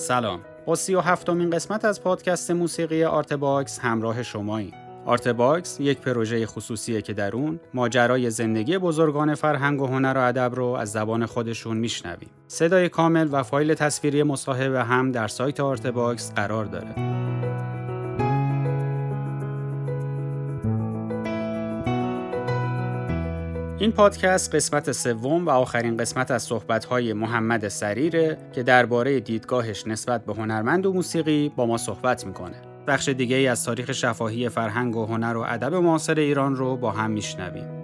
سلام با سی و هفتمین قسمت از پادکست موسیقی آرت باکس همراه شماییم آرت باکس یک پروژه خصوصیه که در اون ماجرای زندگی بزرگان فرهنگ و هنر و ادب رو از زبان خودشون میشنویم. صدای کامل و فایل تصویری مصاحبه هم در سایت آرت باکس قرار داره. این پادکست قسمت سوم و آخرین قسمت از صحبت‌های محمد سریره که درباره دیدگاهش نسبت به هنرمند و موسیقی با ما صحبت می‌کنه. بخش دیگه ای از تاریخ شفاهی فرهنگ و هنر و ادب معاصر ایران رو با هم میشنویم.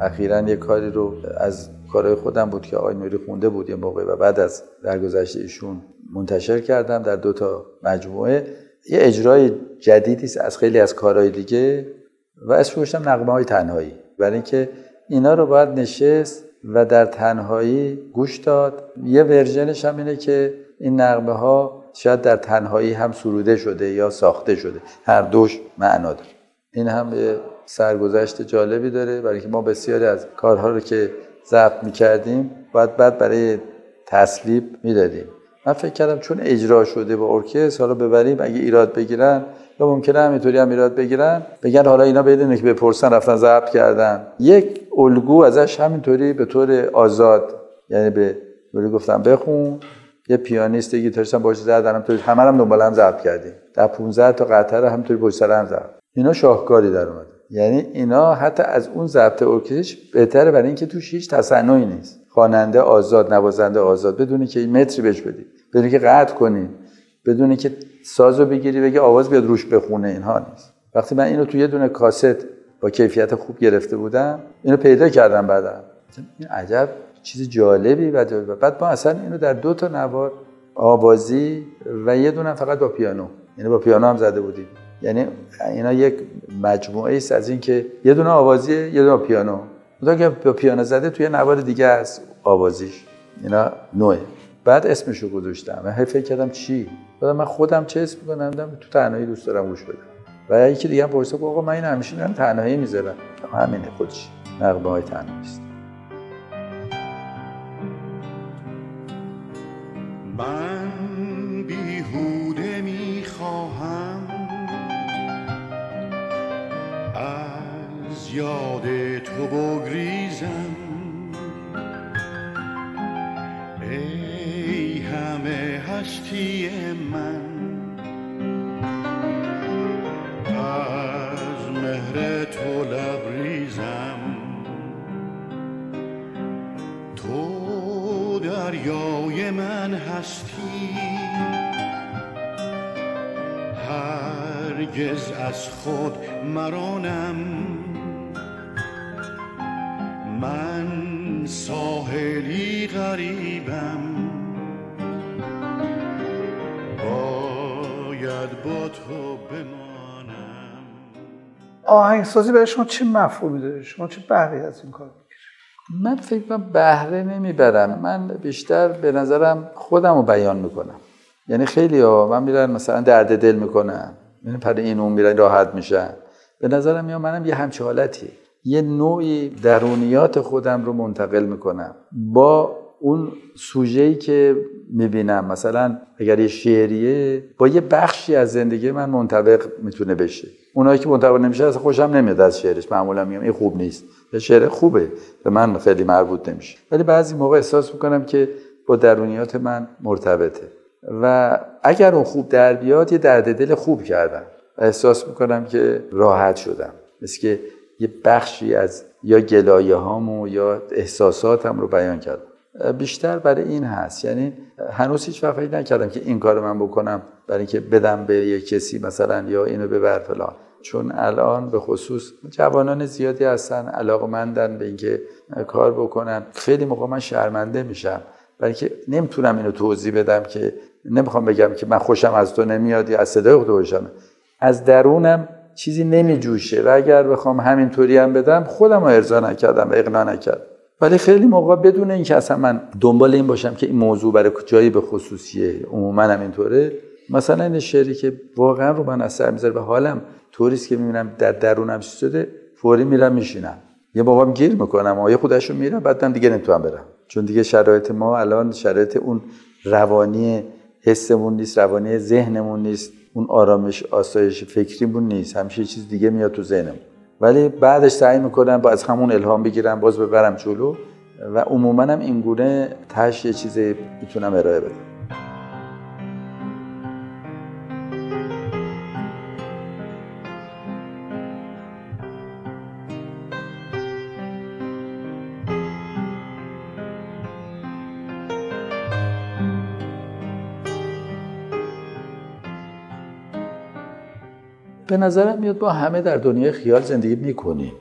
اخیرا یه کاری رو از کارهای خودم بود که آقای نوری خونده بود یه موقع و بعد از درگذشت ایشون منتشر کردم در دو تا مجموعه یه اجرای جدیدی است از خیلی از کارهای دیگه و اسمش گذاشتم نغمه های تنهایی. برای اینکه اینا رو باید نشست و در تنهایی گوش داد. یه ورژنش هم اینه که این نغمه ها شاید در تنهایی هم سروده شده یا ساخته شده. هر دوش معنا داره. این هم یه سرگذشت جالبی داره. برای اینکه ما بسیاری از کارها رو که ضبط می‌کردیم باید بعد برای تصویب می‌دادیم. من فکر کردم چون اجرا شده با ارکستر حالا ببریم اگه ایراد بگیرن یا ممکنه همینطوری هم ایراد بگیرن بگن حالا اینا بدونه که بپرسن رفتن ضبط کردن. یک الگو ازش همینطوری به طور آزاد یعنی به ولی گفتم بخون. یه پیانیست گیتاریست هم باش زدن همینطوری همه هم دنبال هم ضبط کردیم. در 15 تا قطعه همینطوری پشت سر هم اینا شاهکاری در اومد یعنی اینا حتی از اون ضبط ارکستر بهتره برای اینکه توش هیچ تصنعی نیست. خواننده آزاد نوازنده آزاد بدونی که این متری بهش بدی. بدونی که قطع کنی بدونی که سازو بگیری بگی آواز بیاد روش بخونه اینها نیست. وقتی من اینو تو یه دونه کاست با کیفیت خوب گرفته بودم اینو پیدا کردم بعدا. این عجب چیز جالبی و بعد ما اصلا اینو در دو تا نوار آوازی و یه دونه فقط با پیانو. یعنی با پیانو هم زده بودیم یعنی اینا یک مجموعه است از این که یه دونه آوازی یه دونه پیانو. اون که با پیانو زده توی نوار دیگه است آوازیش. اینا نوعه. بعد اسمشو گذاشتم. من فکر کردم چی؟ بعد من خودم چه اسم کنم تو تنهایی دوست دارم گوش بدم. و یکی دیگه پرسید آقا من این همیشه دارم تنهایی می‌ذارم. همینه خودش نغمه های تنهایی است. من بیهوده می‌خواهم از یاد تو بگریزم. هستی من. از مهر تو لبریزم. تو دریای من هستی. هرگز از خود مرانم. من ساحلی غریبم. تو بمانم. آهنگسازی برای شما چه مفهومی داره؟ شما چه بهره از این کار من فکر کنم بهره نمی‌برم. من بیشتر به نظرم خودم رو بیان می‌کنم. یعنی خیلی ها من میرن مثلا درد دل می‌کنم یعنی پر این اون میرن راحت میشن. به نظرم یا منم یه همچه حالتی. یه نوعی درونیات خودم رو منتقل می‌کنم. با اون سوژه‌ای که می‌بینم مثلا اگر یه شعریه با یه بخشی از زندگی من منطبق می‌تونه بشه. اونایی که منطبق نمیشه اصلا خوشم نمیاد از شعرش. معمولا میگم این خوب نیست. یه شعر خوبه. به من خیلی مربوط نمیشه. ولی بعضی موقع احساس می‌کنم که با درونیات من مرتبطه. و اگر اون خوب در بیاد یه درد دل خوب کردم. احساس می‌کنم که راحت شدم. مثل که یه بخشی از یا گلایه هامو یا احساساتم رو بیان کردم بیشتر برای این هست. یعنی هنوز هیچ وقت فکر نکردم که این کار من بکنم برای اینکه بدم به یه کسی مثلا یا اینو ببر فلان. چون الان به خصوص جوانان زیادی هستن علاقمندن به اینکه کار بکنن. خیلی موقع من شرمنده میشم. برای اینکه نمی‌تونم اینو توضیح بدم که نمی‌خوام بگم که من خوشم از تو نمیاد یا از صدای خود خوشم. از درونم چیزی نمیجوشه و اگر بخوام همینطوری هم بدم خودم رو ارضا نکردم و اقنا نکردم. ولی خیلی موقع بدون اینکه اصلا من دنبال این باشم که این موضوع برای جایی به خصوصیه عموما هم اینطوره مثلا این شعری که واقعا رو من اثر می‌ذاره و حالم طوریست که می‌بینم در درونم چی شده فوری میرم میشینم. یه موقعم گیر می‌کنم و یه خودشون میرم بعد من دیگه نمی‌تونم برم. چون دیگه شرایط ما الان شرایط اون روانی حسمون نیست روانی ذهنمون نیست اون آرامش آسایش فکریمون نیست. همیشه چیز دیگه میاد تو ذهنمون. ولی بعدش سعی می‌کنم با از همون الهام بگیرم باز ببرم جلو و عموما هم اینگونه تش یه چیزی می‌تونم ارائه بدم. به نظرم میاد با همه در دنیای خیال زندگی می‌کنیم.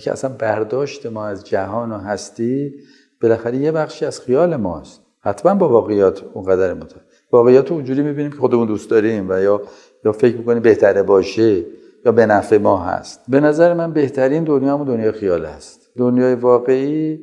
که اصلا برداشت ما از جهان و هستی بالاخره یه بخشی از خیال ماست. حتما با واقعیات اونقدر متفاوت. واقعیات رو اونجوری می‌بینیم که خودمون دوست داریم و یا یا فکر می‌کنیم بهتره باشه یا به نفع ما هست. به نظر من بهترین دنیا هم دنیای خیال هست دنیای واقعی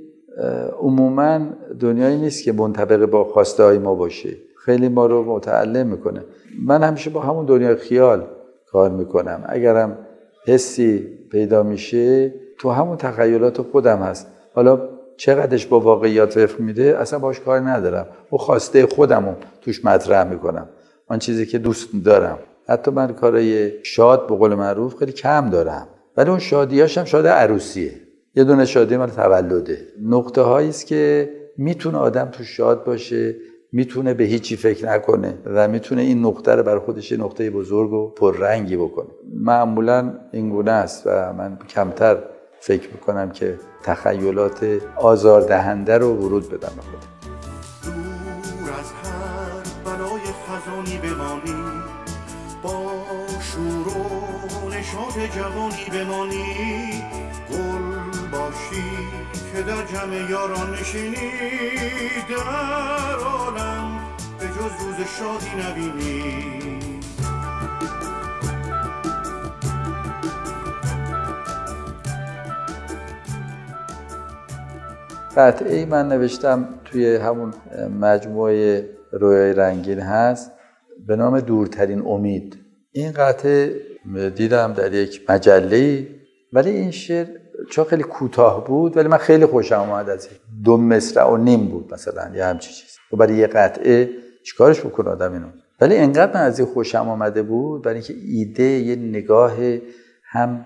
عموما دنیایی نیست که منطبق با خواسته های ما باشه. خیلی ما رو متعلم می‌کنه. من همیشه با همون دنیای خیال کار می‌کنم. اگرم حسی پیدا میشه تو همون تخیلات خودم هست. حالا چقدرش با واقعیات وفق میده؟ اصلا باش کار ندارم. او خواسته خودم توش مطرح می‌کنم. آن چیزی که دوست دارم. حتی من کارای شاد به قول معروف خیلی کم دارم. ولی اون شادیاش هم شاد عروسیه. یه دونه شادی مال تولده. نقطه است که می‌تونه آدم تو شاد باشه. می‌تونه به هیچی فکر نکنه و می‌تونه این نقطه رو بر خودش نقطه بزرگ و پررنگی بکنه. معمولا این گونه است و من کمتر فکر می‌کنم که تخیلات آزاردهنده رو ورود بدم به خودم. بمانی با شور و نشاط جوانی بمانی. که در جمع یاران نشینی در عالم به جز روز شادی نبینی. قطعه من نوشتم توی همون مجموعه رویای رنگین هست به نام دورترین امید. این قطعه دیدم در یک مجله ولی این شعر چون خیلی کوتاه بود ولی من خیلی خوشم آمد از این دو مصرع و نیم بود مثلا یه همچی چیز. و برای یه قطعه چیکارش بکنه آدم اینو؟ ولی انقدر من از این خوشم آمده بود برای اینکه ایده یه نگاه هم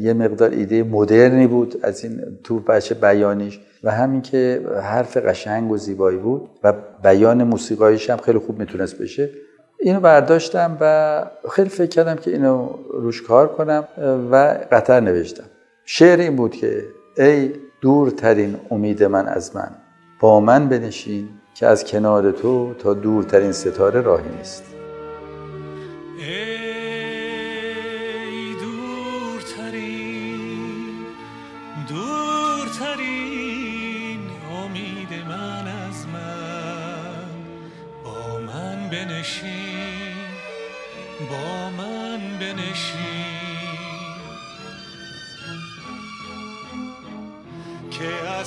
یه مقدار ایده مدرنی بود از این تو بچه بیانیش و همین که حرف قشنگ و زیبایی بود و بیان موسیقایش هم خیلی خوب می‌تونست بشه. اینو برداشتم و خیلی فکر کردم که اینو روش کار کنم و قطر نوشتم. شعر این بود که ای دورترین امید من از من با من بنشین که از کنار تو تا دورترین ستاره راهی نیست.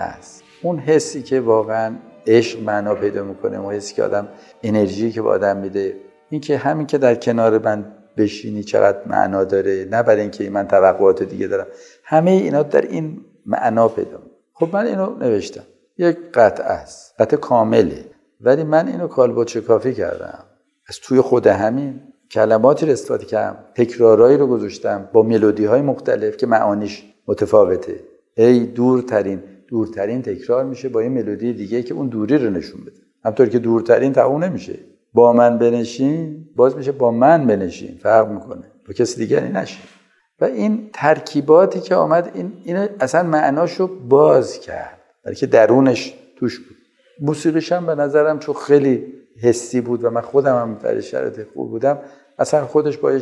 هست. اون حسی که واقعا عشق معنا پیدا می‌کنه اون حسی که آدم انرژی که به آدم میده این که همین که در کنار من بشینی چقدر معنا داره نه برای اینکه من توقعات دیگه دارم همه اینا در این معنا پیدا خب من اینو نوشتم. یک قطعه است. قطعه کامله. ولی من اینو کالبد شکافی کردم. از توی خود همین کلماتی رو استفاده کردم. تکرارایی رو گذاشتم با ملودی های مختلف که معانیش متفاوته. ای دورترین دورترین تکرار میشه با یه ملودی دیگه که اون دوری رو نشون بده. همطور که دورترین تموم نمیشه. با من بنشین باز میشه با من بنشین. فرق می‌کنه. با کسی دیگری نشین. و این ترکیباتی که آمد این اینو اصلا معناشو باز کرد. برای که درونش توش بود. موسیقیش هم به نظرم چون خیلی حسی بود و من خودم هم در شرایط خوب بودم اصلا خودش با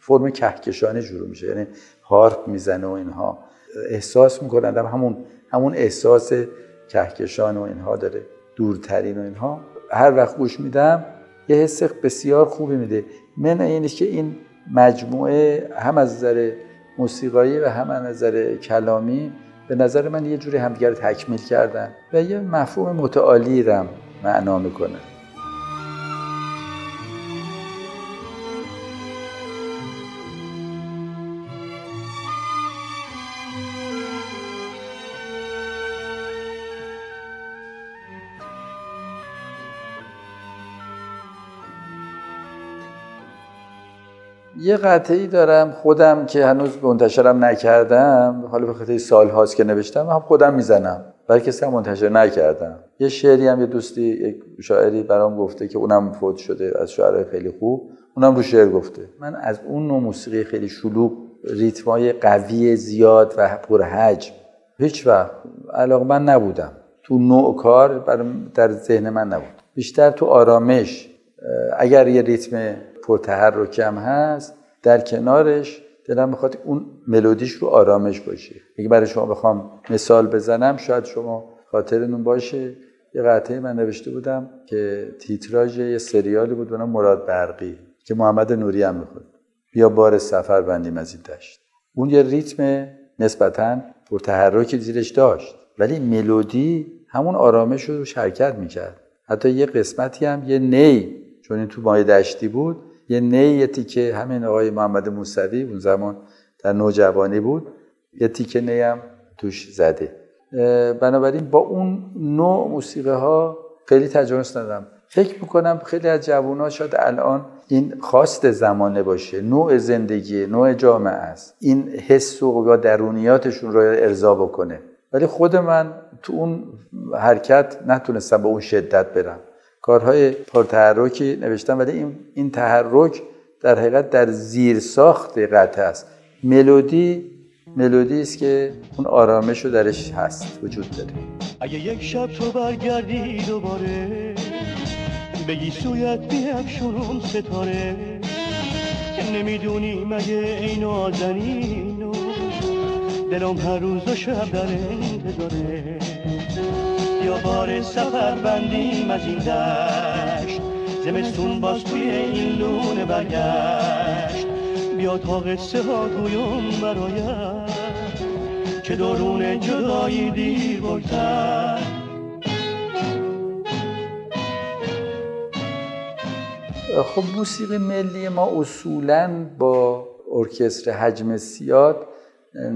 فرم کهکشانی شروع میشه. یعنی هارپ می‌زنه و اینها. احساس می‌کنن همون همون احساس کهکشان و اینها داره دورترین و اینها. هر وقت گوش میدم یه حس بسیار خوبی میده. من اینه که این مجموعه هم از نظر موسیقایی و هم از نظر کلامی به نظر من یه جوری همدیگر تکمیل کردن و یه مفهوم متعالی رم معنا می‌کنه. یه قطعی دارم خودم که هنوز منتشرم نکردم. حالا به خاطر سال هاست که نوشتم هم خودم می‌زنم. برای کسی هم منتشر نکردم. یه شعری هم یه دوستی یک شاعری برام گفته که اونم فوت شده از شاعرای خیلی خوب. اونم رو شعر گفته. من از اون نوع موسیقی خیلی شلوغ ریتمای قوی زیاد و پرحجم هیچ وقت علاقه من نبودم. تو نوع کار در ذهن من نبود. بیشتر تو آرامش اگر یه ریتم پرتحرکم هست در کنارش دلم می‌خواد اون ملودیش رو آرامش باشه. اگه برای شما بخوام مثال بزنم شاید شما خاطرتون باشه. یه قطعه من نوشته بودم که تیتراژ یه سریالی بود به مراد برقی که محمد نوری هم می‌خواد بیا بار سفر بندیم از این دشت. اون یه ریتم نسبتا پرتحرکی زیرش داشت. ولی ملودی همون آرامش رو حرکت می‌کرد. حتی یه قسمتی هم یه نی چون این تو مایه دشتی بود یه نی تیکه همین آقای محمد موسوی اون زمان در نوجوانی بود یه تیکه نی هم توش زده. بنابراین با اون نوع موسیقی ها خیلی تجربه ندارم. فکر می‌کنم خیلی از جوان ها شاید الان این خواست زمانه باشه نوع زندگی نوع جامعه است. این حس و درونیاتشون رو ارضا بکنه. ولی خود من تو اون حرکت نتونستم به اون شدت برم. کارهای پرتحرکی نوشتم ولی این, این تحرک در حقیقت در زیر ساخت قطعه است. ملودی ملودی است که اون آرامش رو درش هست وجود داره. اگه یک شب تو برگردی دوباره بگی سویت بیفشونم ستاره. نمی‌دونی مگه این آزنینو دلم هر روز و شب در انتظاره. یا بار سفر بندیم از این دشت زمستون باز توی این لونه برگشت. بیا تا قصه ها گویم برایت. که درون جدایی دیر بگذر. خب موسیقی ملی ما اصولا با ارکستر حجم زیاد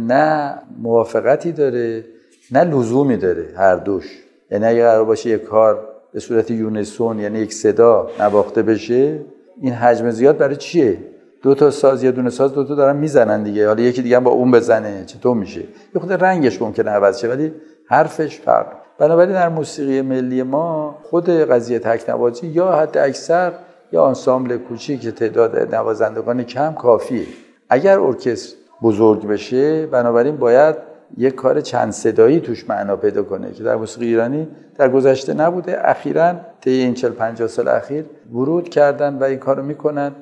نه موافقتی داره نه لزومی داره هر دوش. یعنی اگر قرار باشه یک کار به صورت یونسون یعنی یک صدا نواخته بشه این حجم زیاد برای چیه؟ دو تا ساز یا دونه ساز دو تا دارن می‌زنن دیگه. حالا یکی دیگه هم با اون بزنه چطور میشه؟ یه خود رنگش ممکنه عوض شه ولی حرفش فرق. بنابراین در موسیقی ملی ما خود قضیه تکنوازی یا حد اکثر یا آنسامبل کوچیک که تعداد نوازندگان کم کافیه. اگر ارکستر بزرگ بشه بنابراین باید یک کار چند صدایی توش معنا پیدا کنه که در موسیقی ایرانی در گذشته نبوده. اخیرا طی این 40 50 سال اخیر ورود کردن و این کارو می‌کنن.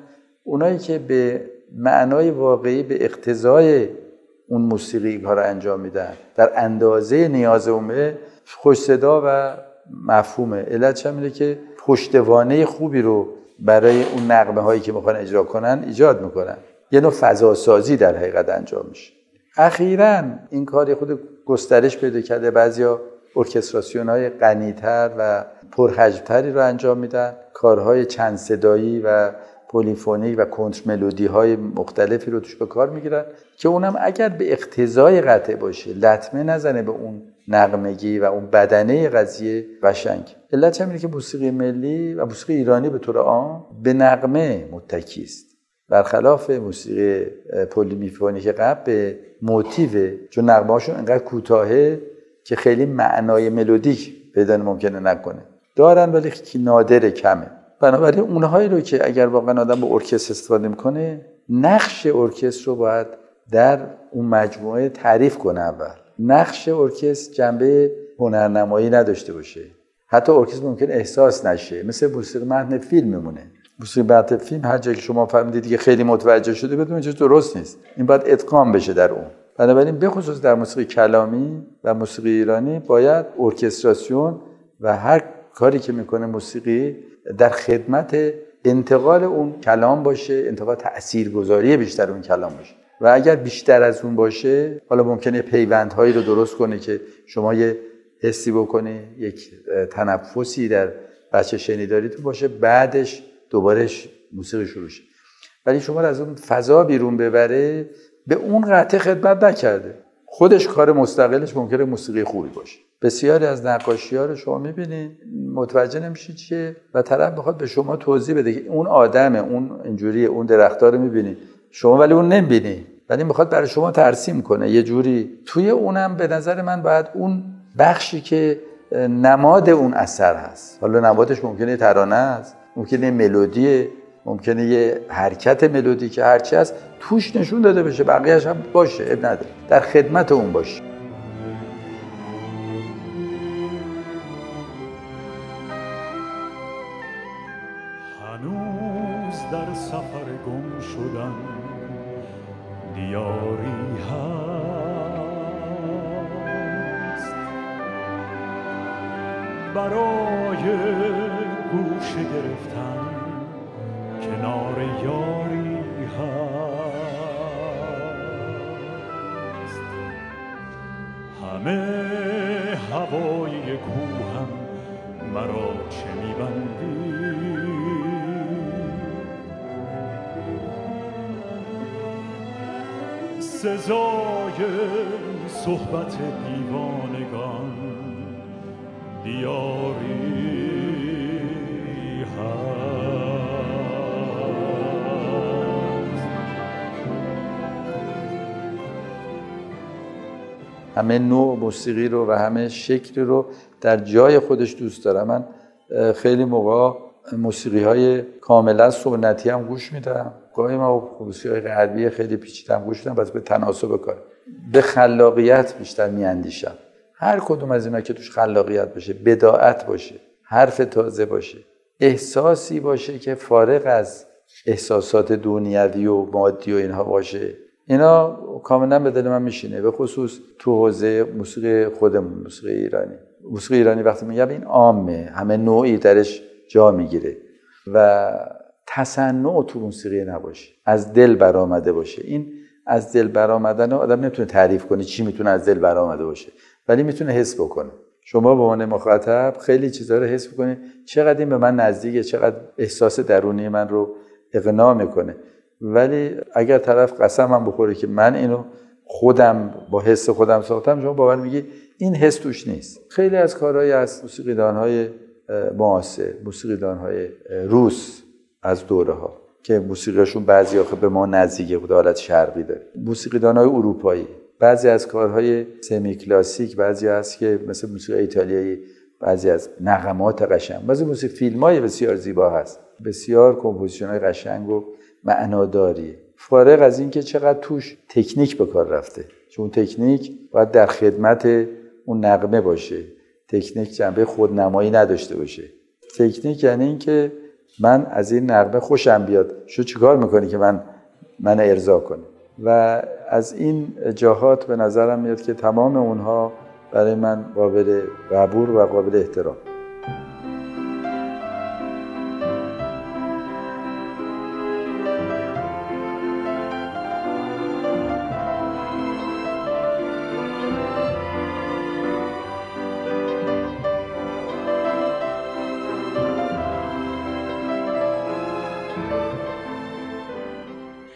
اونایی که به معنای واقعی به اقتضای اون موسیقی کار انجام میدن در اندازه نیاز عمره خوش صدا و مفهومه. علت اینه که پشتوانه خوبی رو برای اون نقمه هایی که می‌خوان اجرا کنن ایجاد می‌کنن. یه نوع فضا سازی در حقیقت انجام میشه. اخیرا این کار خود گسترش پیدا کرده. بعضیا ارکستراسیون های غنیتر و پرحجمتری رو انجام میدن. کارهای چند صدایی و پولیفونیک و کنتر ملودی های مختلفی رو توش به کار می‌گیرن که اونم اگر به اقتضای قطعه باشه لطمه نزنه به اون نقمگی و اون بدنه قضیه قشنگ. علت همینه که موسیقی ملی و موسیقی ایرانی به طور عام به نقمه متکی است. برخلاف موسیقی پلیمیفونیک قبل به موتیو چون نغمه هاشون انقدر کوتاهه که خیلی معنای ملودیک پیدا ممکنه نکنه. دارن ولی نادر کمه. بنابراین اونهایی رو که اگر واقعا آدم با ارکستر استفاده می‌کنه نقش ارکستر رو باید در اون مجموعه تعریف کنه اول. نقش ارکستر جنبه هنرنمایی نداشته باشه. حتی ارکستر ممکن احساس نشه. مثل موسیقی متن فیلم میمونه. موسیقی فیلم هر جایی که شما فهمیدید که خیلی متوجه شده بدون چیز درست نیست. این باید اتقام بشه در اون. بنابراین بخصوص در موسیقی کلامی و موسیقی ایرانی باید ارکستراسیون و هر کاری که می‌کنه موسیقی در خدمت انتقال اون کلام باشه انتقال تاثیرگذاری بیشتر اون کلام باشه. و اگر بیشتر از اون باشه حالا ممکنه پیوندهایی رو درست کنه که شما یه حسی بکنه یک تنفسی در بچه شنیداری تو باشه. بعدش دوباره موسیقی شروع شه. ولی شما از اون فضا بیرون ببره به اون قطعه خدمت نکرده. خودش کار مستقلش ممکنه موسیقی خوبی باشه. بسیاری از نقاشی ها رو شما می‌بینید متوجه نمیشید چیه و طرف بخواد به شما توضیح بده که اون آدمه اون اینجوری اون درختار رو می‌بینید شما ولی اون نمی‌بینی. ولی می‌خواد برای شما ترسیم کنه. یه جوری توی اونم به نظر من باید اون بخشی که نماد اون اثر هست. حالا نمادش ممکنه ترانه است. ممکنه ملودی ممکنه یه حرکت ملودی که هرچی هست توش نشون داده بشه بقیهش هم باشه اب نداره. در خدمت اون باشه هنوز در سفر گم شدن دیاری هست. برای گوشه گرفتن کنار یاری هست. همه هوای کوهم مرا چه میبندی؟ سزای صحبت دیوانگان دیاری همه نوع موسیقی رو و همه شکلی رو در جای خودش دوست دارم. من خیلی موقع موسیقی های کاملا سنتی هم گوش میدم. گاهی ما موسیقی های غربی خیلی پیچیده هم گوش میدم بس به تناسب کار. به خلاقیت بیشتر میاندیشم. هر کدوم از اینا که توش خلاقیت باشه بداعت باشه حرف تازه باشه احساسی باشه که فارغ از احساسات دنیوی و مادی و اینها باشه. اینا کاملا به دل من میشینه به خصوص تو حوزه موسیقی خودمون موسیقی ایرانی. موسیقی ایرانی وقتی میگم این عامه همه نوعی درش جا می‌گیره و تصنع تو موسیقی نباشه از دل برآمده باشه. این از دل برآمدن آدم نمی‌تونه تعریف کنه چی می‌تونه از دل برآمده باشه ولی می‌تونه حس بکنه. شما به عنوان مخاطب خیلی چیزها رو حس بکنید چقدر این به من نزدیکه چقدر احساس درونی من رو اقناع می‌کنه. ولی اگر طرف قسم هم بخوره که من اینو خودم با حس خودم ساختم شما باور میگی این حس توش نیست. خیلی از کارهای از موسیقیدانهای معاصر موسیقیدانهای روس از دوره ها که موسیقیشون بعضی آخه به ما نزدیکه بود حالت شرقی داره. موسیقیدانهای اروپایی. بعضی از کارهای سمی کلاسیک بعضی هست که مثل موسیقی ایتالیایی بعضی از نغمات قشنگ. بعضی موسیقی فیلم های بسیار زیبا هست. بسیار composition های قشنگ و معناداریه فارغ از اینکه چقدر توش تکنیک به کار رفته. چون تکنیک باید در خدمت اون نغمه باشه. تکنیک جنبه خودنمایی نداشته باشه. تکنیک یعنی اینکه من از این نغمه خوشم بیاد. شو چیکار می‌کنی که من من ارضا کنه و از این جاهات به نظرم میاد که تمام اونها برای من قابل قبول و قابل احترام.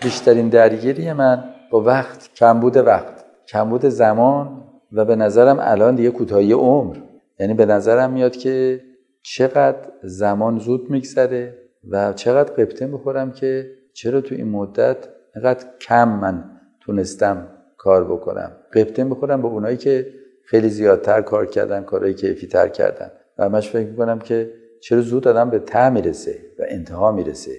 بیشترین درگیری من با وقت کمبود وقت کمبود زمان و به نظرم الان دیگه کوتاهی عمر. یعنی به نظرم میاد که چقدر زمان زود میگذره و چقدر قبطه می‌خورم که چرا تو این مدت اینقدر کم من تونستم کار بکنم. قبطه می‌خورم به اونایی که خیلی زیادتر کار کردن کارهای کیفی تر کردن. و همش فکر می‌کنم که چرا زود آدم به ته می‌رسه و انتها می‌رسه.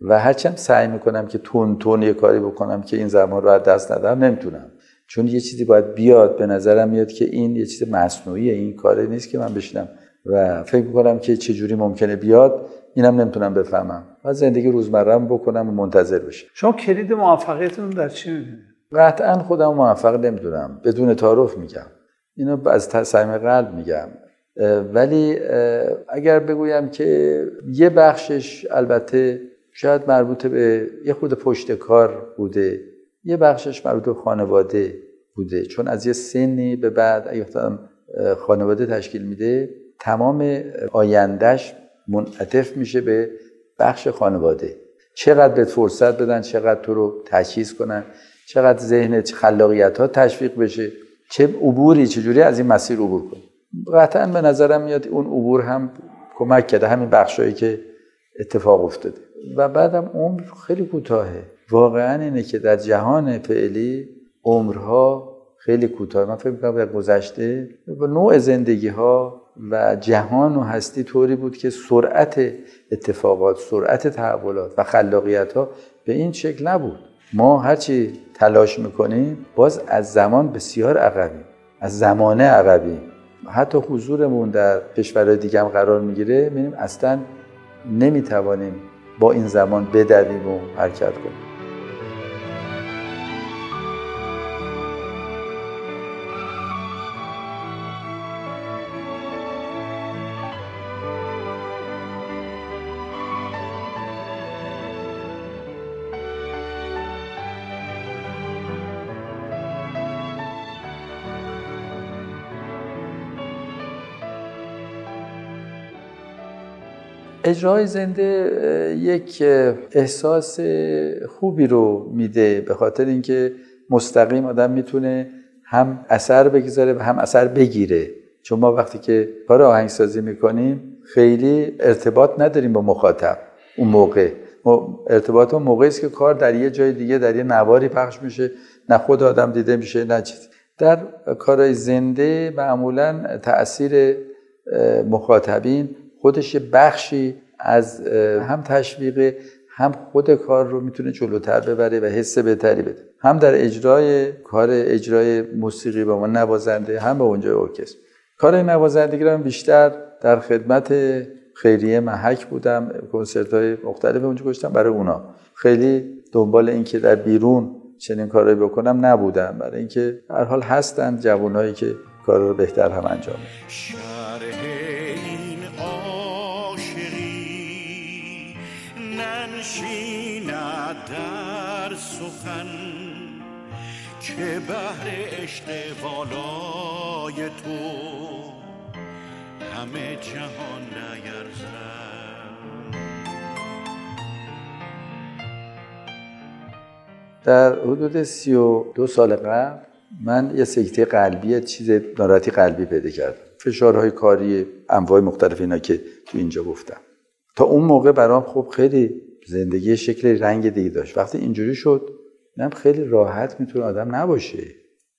و هرچند سعی می‌کنم که تون تون یه کاری بکنم که این زمان رو از دست ندم نمی‌تونم. چون یه چیزی باید بیاد به نظرم میاد که این یه چیز مصنوعیه این کاری نیست که من بشینم و فکر می‌کنم که چه جوری ممکنه بیاد اینم نمی‌تونم بفهمم و زندگی روزمرم بکنم و منتظر بشم. شما کلید موفقیتتون در چی می‌بینید؟ قطعا خودم موفق نمی‌دونم. بدون تعارف میگم. اینو از صمیم قلب میگم. ولی اگر بگویم که یه بخشش البته شاید مربوط به یه خود پشت کار بوده یه بخشش مربوط به خانواده بوده. چون از یه سنی به بعد اگه خانواده تشکیل میده تمام آیندهش منعطف میشه به بخش خانواده. چقدر بهت فرصت بدن چقدر تو رو تجهیز کنن چقدر ذهن خلاقیت ها تشویق بشه چه عبوری چجوری از این مسیر عبور کنی قطعا به نظرم میاد اون عبور هم کمک کرده همین بخشایی که اتفاق افتاده. و بعدم عمر خیلی کوتاهه. واقعا اینه که در جهان فعلی عمرها خیلی کوتاه. من فکر می‌کنم در گذشته با نوع زندگی ها و جهان و هستی طوری بود که سرعت اتفاقات سرعت تحولات و خلاقیت ها به این شکل نبود. ما هرچی تلاش می‌کنیم باز از زمان بسیار عقبی از زمانه عقبی حتی حضورمون در کشورهای دیگه هم قرار می‌گیره می‌بینیم اصلا نمی‌توانیم با این زمان بدویم و حرکت کنیم. اجرای زنده یک احساس خوبی رو میده به خاطر اینکه مستقیم آدم می‌تونه هم اثر بگذاره و هم اثر بگیره. چون ما وقتی که کار آهنگسازی می‌کنیم خیلی ارتباط نداریم با مخاطب اون موقع. ارتباط اون موقعی است که کار در یه جای دیگه در یه نواری پخش میشه. نه خود آدم دیده میشه نه چیزی در کارهای زنده معمولا تاثیر مخاطبین خودش بخشی از هم تشویق هم خود کار رو می‌تونه جلوتر ببره و حس بهتری بده. هم در اجرای کار اجرای موسیقی با ما نوازنده هم به اونجا ارکستر. کار نوازندگی رو بیشتر در خدمت خیریه محک بودم. کنسرت های مختلف اونجا گشتم برای اونا. خیلی دنبال اینکه در بیرون چنین کارایی بکنم نبودم. برای اینکه هر حال هستند جوانایی که کار رو بهتر هم انجام در سخن که بهر عشق والای تو همه جهان نیرزم در حدود سی و دو سال قبل من یه سکته قلبی چیز ناراحتی قلبی پیدا کردم. فشارهای کاری انواع مختلف اینا که تو اینجا گفتم. تا اون موقع برام خب خیلی زندگی شکل رنگ دیگه داشت. وقتی اینجوری شد نم خیلی راحت می‌تونه آدم نباشه.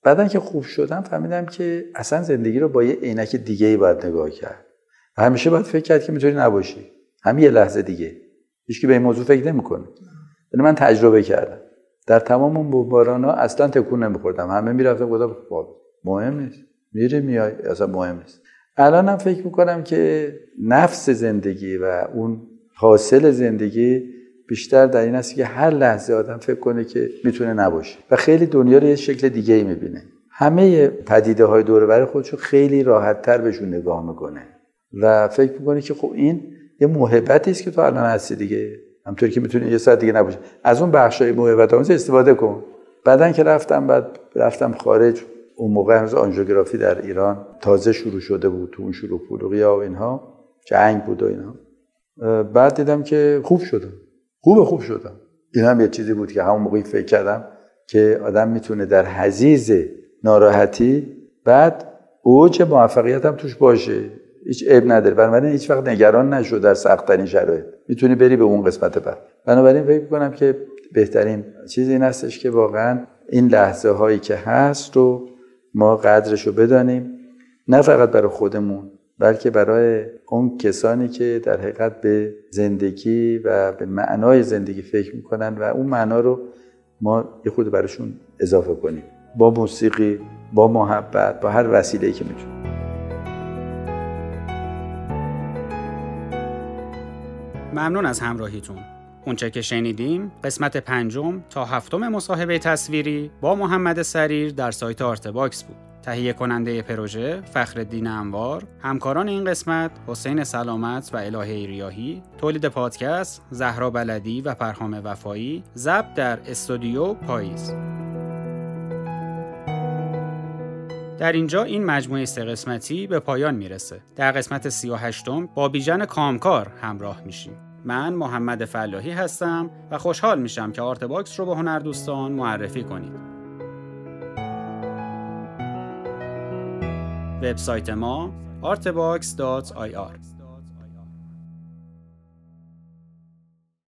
بعدا که خوب شدم فهمیدم که اصلا زندگی رو با یه عینک دیگه ای باید نگاه کرد. و همیشه باید فکر کرد که می‌تونی نباشی. همین یه لحظه دیگه. هیچ به این موضوع فکر نمی‌کنه. ولی من تجربه کردم. در تمام اون ها اصلا تکون نمیخوردم. همه می‌رفتم گفتم خب، مهم نیست. میره میای اصلا مهم نیست. الانم فکر می‌کنم که نفس زندگی و اون حاصل زندگی بیشتر در این است که هر لحظه آدم فکر کنه که می‌تونه نباشه و خیلی دنیا رو یه شکل دیگه ای می‌بینه. همه پدیده های دور بر خودشو خیلی راحت تر بهشون نگاه می‌کنه و فکر می‌کنه که خب این یه محبتی است که تو الان هستی دیگه. همطوری که می‌تونی یه ساعت دیگه نباشه. از اون بخشای محبت استفاده کن. بعدن که رفتم بعد رفتم خارج. اون موقع هنوز آنژیوگرافی در ایران تازه شروع شده بود تو اون شروع و اینها. جنگ بود و اینها. بعد دیدم که خوب شدم خوب خوب شدم این هم یه چیزی بود که همون موقعی فکر کردم که آدم می‌تونه در حزیز ناراحتی بعد اوج موفقیت هم توش باشه. هیچ عیب نداره. بنابراین هیچ وقت نگران نشو در سختترین شرایط. می‌تونی بری به اون قسمت بعد. بنابراین فکر کنم که بهترین چیز این هستش که واقعا این لحظه هایی که هست رو ما قدرش رو بدانیم. نه فقط برای خودمون بلکه برای اون کسانی که در حقیقت به زندگی و به معنای زندگی فکر می‌کنن و اون معنا رو ما یه خود براشون اضافه کنیم. با موسیقی با محبت با هر وسیله‌ای که می‌تونیم. ممنون از همراهیتون. اونچه که شنیدیم قسمت پنجم تا هفتم مصاحبه تصویری با محمد سریر در سایت آرتباکس بود. تهیه کننده پروژه فخر انوار، همکاران این قسمت حسین سلامت و الهه ریاهی، تولید پادکست زهرا بلدی و پرهام وفایی، ضبط در استودیو پاییز. در اینجا این مجموعه سه قسمتی به پایان می‌رسه. در قسمت 38 با بیژن کامکار همراه میشیم. من محمد فلاحی هستم و خوشحال میشم که آرت باکس رو به هنردوستان معرفی کنید. وبسایت ما artbox.ir